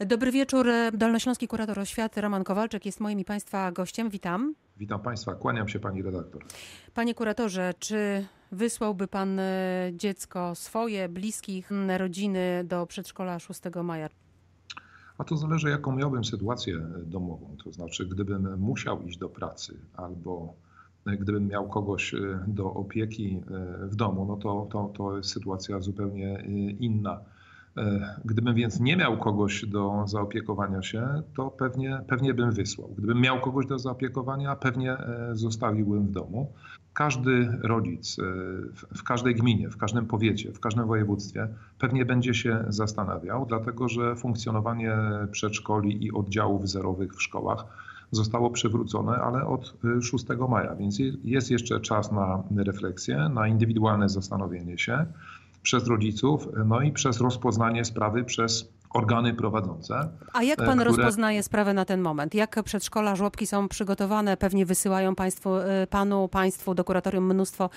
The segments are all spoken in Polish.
Dobry wieczór. Dolnośląski kurator oświaty Roman Kowalczyk jest moim i Państwa gościem. Witam. Witam Państwa, kłaniam się Pani redaktor. Panie kuratorze, czy wysłałby Pan e, dziecko swoje, bliskich, rodziny do przedszkola 6 maja? A to zależy, jaką miałbym sytuację domową. To znaczy, gdybym musiał iść do pracy albo gdybym miał kogoś e, do opieki e, w domu, no to, to, to jest sytuacja zupełnie inna. Gdybym więc nie miał kogoś do zaopiekowania się, to pewnie, pewnie bym wysłał. Gdybym miał kogoś do zaopiekowania, pewnie zostawiłbym w domu. Każdy rodzic w każdej gminie, w każdym powiecie, w każdym województwie pewnie będzie się zastanawiał, dlatego że funkcjonowanie przedszkoli i oddziałów zerowych w szkołach zostało przywrócone, ale od 6 maja, więc jest jeszcze czas na refleksję, na indywidualne zastanowienie się przez rodziców, no i przez rozpoznanie sprawy przez organy prowadzące. A jak Pan które... rozpoznaje sprawę na ten moment? Jak przedszkola, żłobki są przygotowane? Pewnie wysyłają państwu, Panu, Państwu do kuratorium mnóstwo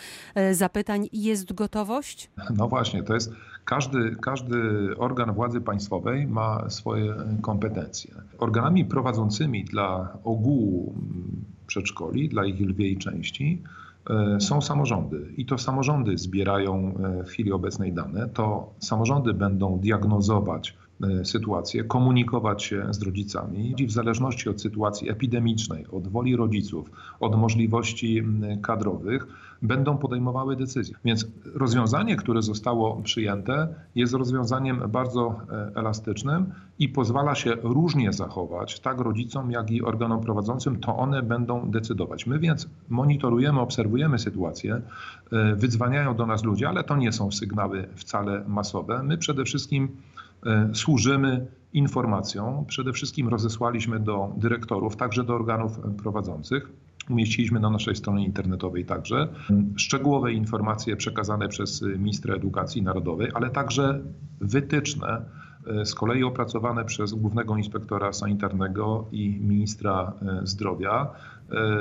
zapytań. Jest gotowość? No właśnie, to jest każdy, każdy organ władzy państwowej ma swoje kompetencje. Organami prowadzącymi dla ogółu przedszkoli, dla ich lwiej części, są samorządy i to samorządy zbierają w chwili obecnej dane. To samorządy będą diagnozować E, sytuację, komunikować się z rodzicami i w zależności od sytuacji epidemicznej, od woli rodziców, od możliwości kadrowych, będą podejmowały decyzje. Więc rozwiązanie, które zostało przyjęte, jest rozwiązaniem bardzo e, elastycznym i pozwala się różnie zachować, tak rodzicom, jak i organom prowadzącym, to one będą decydować. My więc monitorujemy, obserwujemy sytuację, e, wydzwaniają do nas ludzie, ale to nie są sygnały wcale masowe. My przede wszystkim E, służymy informacją. Przede wszystkim rozesłaliśmy do dyrektorów, także do organów prowadzących. Umieściliśmy na naszej stronie internetowej także szczegółowe informacje przekazane przez ministra edukacji narodowej, ale także wytyczne E, z kolei opracowane przez głównego inspektora sanitarnego i ministra e, zdrowia.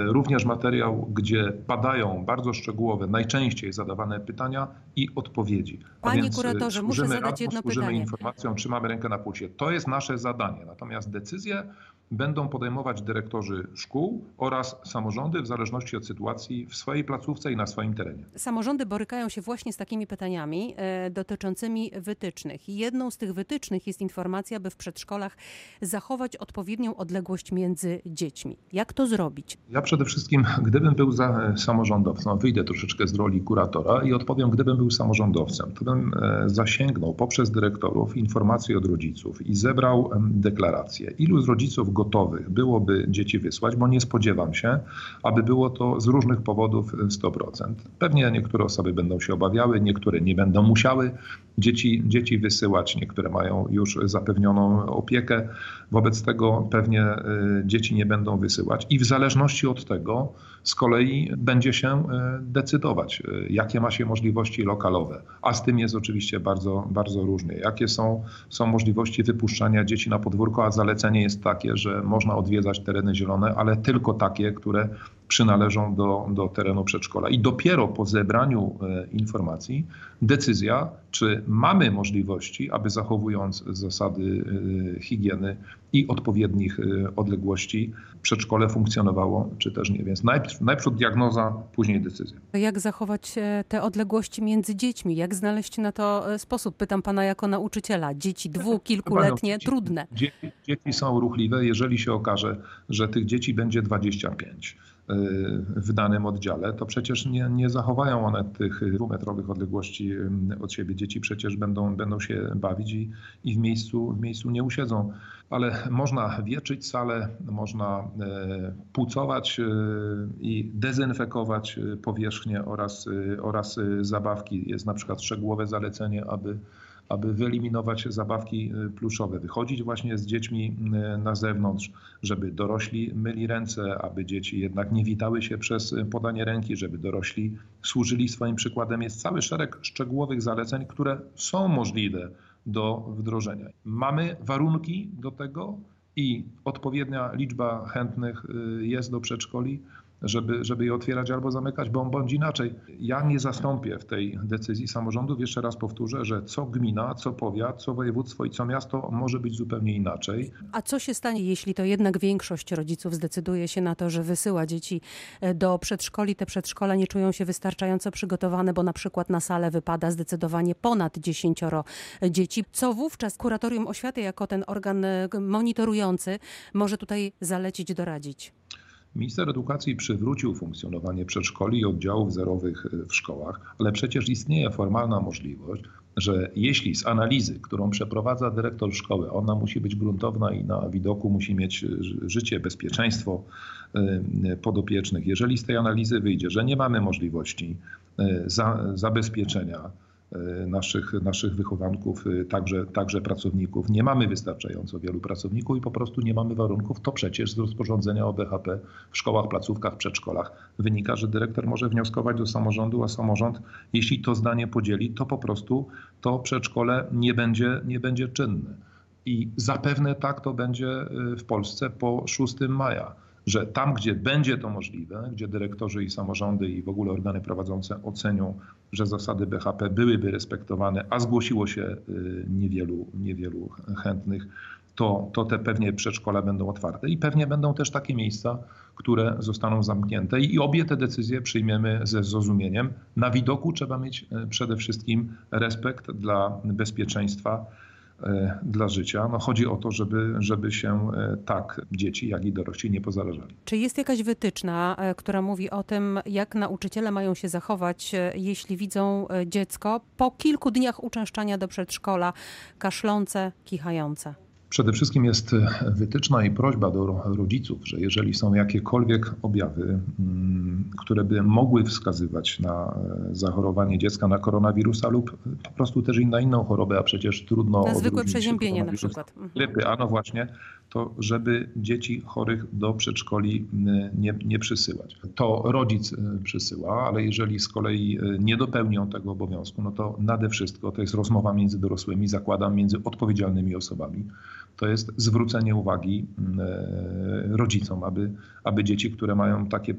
Również materiał, gdzie padają bardzo szczegółowe, najczęściej zadawane pytania i odpowiedzi. Panie kuratorze, muszę zadać radną, jedno służymy pytanie. informacją, trzymamy rękę na pulsie. To jest nasze zadanie. Natomiast decyzje będą podejmować dyrektorzy szkół oraz samorządy w zależności od sytuacji w swojej placówce i na swoim terenie. Samorządy borykają się właśnie z takimi pytaniami e, dotyczącymi wytycznych. Jedną z tych wytycznych jest informacja, by w przedszkolach zachować odpowiednią odległość między dziećmi. Jak to zrobić? Ja przede wszystkim, gdybym był za samorządowcem, wyjdę troszeczkę z roli kuratora i odpowiem, gdybym był samorządowcem, to bym e, zasięgnął poprzez dyrektorów informacji od rodziców i zebrał deklarację. Ilu z rodziców gotowych byłoby dzieci wysłać, bo nie spodziewam się, aby było to z różnych powodów 100%. Pewnie niektóre osoby będą się obawiały, niektóre nie będą musiały dzieci, dzieci wysyłać, niektóre mają już zapewnioną opiekę, wobec tego pewnie y, dzieci nie będą wysyłać i w zależności od tego z kolei będzie się decydować, jakie ma się możliwości lokalowe, a z tym jest oczywiście bardzo, bardzo różnie. Jakie są, są możliwości wypuszczania dzieci na podwórko, a zalecenie jest takie, że można odwiedzać tereny zielone, ale tylko takie, które przynależą do, do terenu przedszkola. I dopiero po zebraniu e, informacji decyzja, czy mamy możliwości, aby zachowując zasady e, higieny i odpowiednich e, odległości, przedszkole funkcjonowało, czy też nie. Więc najpierw, najpierw diagnoza, później decyzja. Jak zachować te odległości między dziećmi? Jak znaleźć na to sposób? Pytam pana jako nauczyciela. Dzieci dwu, kilkuletnie, trudne. Dzieci, dzieci są ruchliwe. Jeżeli się okaże, że tych dzieci będzie 25, w danym oddziale, to przecież nie, nie zachowają one tych dwumetrowych odległości od siebie. Dzieci przecież będą, będą się bawić i, i w, miejscu, w miejscu nie usiedzą. Ale można wieczyć salę, można e, pucować e, i dezynfekować powierzchnię oraz, oraz zabawki. Jest na przykład szczegółowe zalecenie, aby aby wyeliminować zabawki y, pluszowe, wychodzić właśnie z dziećmi y, na zewnątrz, żeby dorośli myli ręce, aby dzieci jednak nie witały się przez y, podanie ręki, żeby dorośli służyli swoim przykładem. Jest cały szereg szczegółowych zaleceń, które są możliwe do wdrożenia. Mamy warunki do tego i odpowiednia liczba chętnych jest do przedszkoli żeby, żeby je otwierać albo zamykać, bądź inaczej. Ja nie zastąpię w tej decyzji samorządów. Jeszcze raz powtórzę, że co gmina, co powiat, co województwo i co miasto może być zupełnie inaczej. A co się stanie, jeśli to jednak większość rodziców zdecyduje się na to, że wysyła dzieci e, do przedszkoli? Te przedszkola nie czują się wystarczająco przygotowane, bo na przykład na salę wypada zdecydowanie ponad dziesięcioro dzieci. Co wówczas kuratorium oświaty, jako ten organ e, monitorujący, może tutaj zalecić, doradzić? Minister edukacji przywrócił funkcjonowanie przedszkoli i oddziałów zerowych w szkołach, ale przecież istnieje formalna możliwość, że jeśli z analizy, którą przeprowadza dyrektor szkoły, ona musi być gruntowna i na widoku musi mieć życie, bezpieczeństwo y, podopiecznych, jeżeli z tej analizy wyjdzie, że nie mamy możliwości za, zabezpieczenia, E, naszych, naszych wychowanków, e, także, także pracowników. Nie mamy wystarczająco wielu pracowników i po prostu nie mamy warunków. To przecież z rozporządzenia o BHP w szkołach, placówkach, przedszkolach wynika, że dyrektor może wnioskować do samorządu, a samorząd, jeśli to zdanie podzieli, to po prostu to przedszkole nie będzie, nie będzie czynne. I zapewne tak to będzie e, w Polsce po 6 maja że tam, gdzie będzie to możliwe, gdzie dyrektorzy i samorządy i w ogóle organy prowadzące ocenią, że zasady BHP byłyby respektowane, a zgłosiło się y, niewielu, niewielu chętnych, to, to te pewnie przedszkola będą otwarte i pewnie będą też takie miejsca, które zostaną zamknięte. I obie te decyzje przyjmiemy ze zrozumieniem. Na widoku trzeba mieć y, przede wszystkim respekt dla bezpieczeństwa dla życia. No chodzi o to, żeby, żeby się e, tak dzieci, jak i dorośli nie pozależali. Czy jest jakaś wytyczna, e, która mówi o tym, jak nauczyciele mają się zachować, jeśli widzą dziecko po kilku dniach uczęszczania do przedszkola, kaszlące, kichające? Przede wszystkim jest wytyczna i prośba do rodziców, że jeżeli są jakiekolwiek objawy, mm, które by mogły wskazywać na e, zachorowanie dziecka na koronawirusa lub po prostu też na inną chorobę, a przecież trudno. Na zwykłe przeziębienie na przykład. Mhm. Grypy, a no właśnie, to żeby dzieci chorych do przedszkoli nie, nie przysyłać. To rodzic e, przysyła, ale jeżeli z kolei nie dopełnią tego obowiązku, no to nade wszystko to jest rozmowa między dorosłymi, zakładam, między odpowiedzialnymi osobami to jest zwrócenie uwagi e, rodzicom, aby, aby dzieci, które mają takie,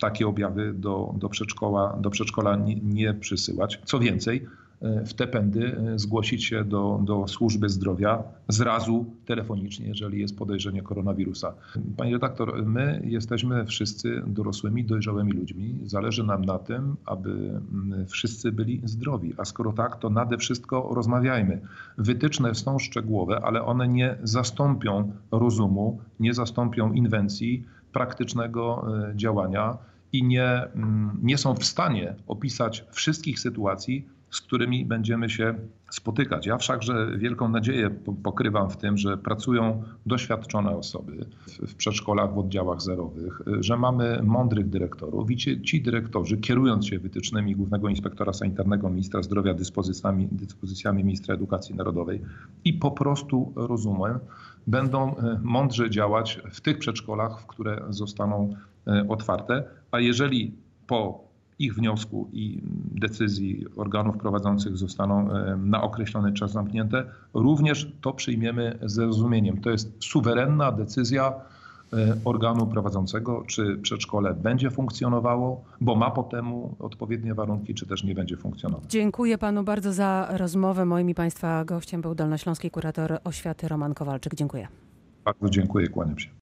takie objawy do, do, przedszkola, do przedszkola nie, nie przysyłać. Co więcej, E, w te pędy e, zgłosić się do, do służby zdrowia zrazu telefonicznie, jeżeli jest podejrzenie koronawirusa. Panie redaktor, my jesteśmy wszyscy dorosłymi, dojrzałymi ludźmi. Zależy nam na tym, aby wszyscy byli zdrowi. A skoro tak, to nade wszystko rozmawiajmy. Wytyczne są szczegółowe, ale one nie zastąpią rozumu, nie zastąpią inwencji, praktycznego e, działania i nie, nie są w stanie opisać wszystkich sytuacji, z którymi będziemy się spotykać. Ja wszakże wielką nadzieję pokrywam w tym, że pracują doświadczone osoby w przedszkolach, w oddziałach zerowych, że mamy mądrych dyrektorów i ci, ci dyrektorzy, kierując się wytycznymi Głównego Inspektora Sanitarnego, Ministra Zdrowia, dyspozycjami, dyspozycjami Ministra Edukacji Narodowej i po prostu rozumem, będą e, mądrze działać w tych przedszkolach, w które zostaną e, otwarte, a jeżeli po ich wniosku i decyzji organów prowadzących zostaną e, na określony czas zamknięte, również to przyjmiemy ze zrozumieniem. To jest suwerenna decyzja e, organu prowadzącego, czy przedszkole będzie funkcjonowało, bo ma po temu odpowiednie warunki, czy też nie będzie funkcjonować. Dziękuję panu bardzo za rozmowę. Moim i państwa gościem był dolnośląski kurator oświaty Roman Kowalczyk. Dziękuję. Bardzo dziękuję, kłaniam się.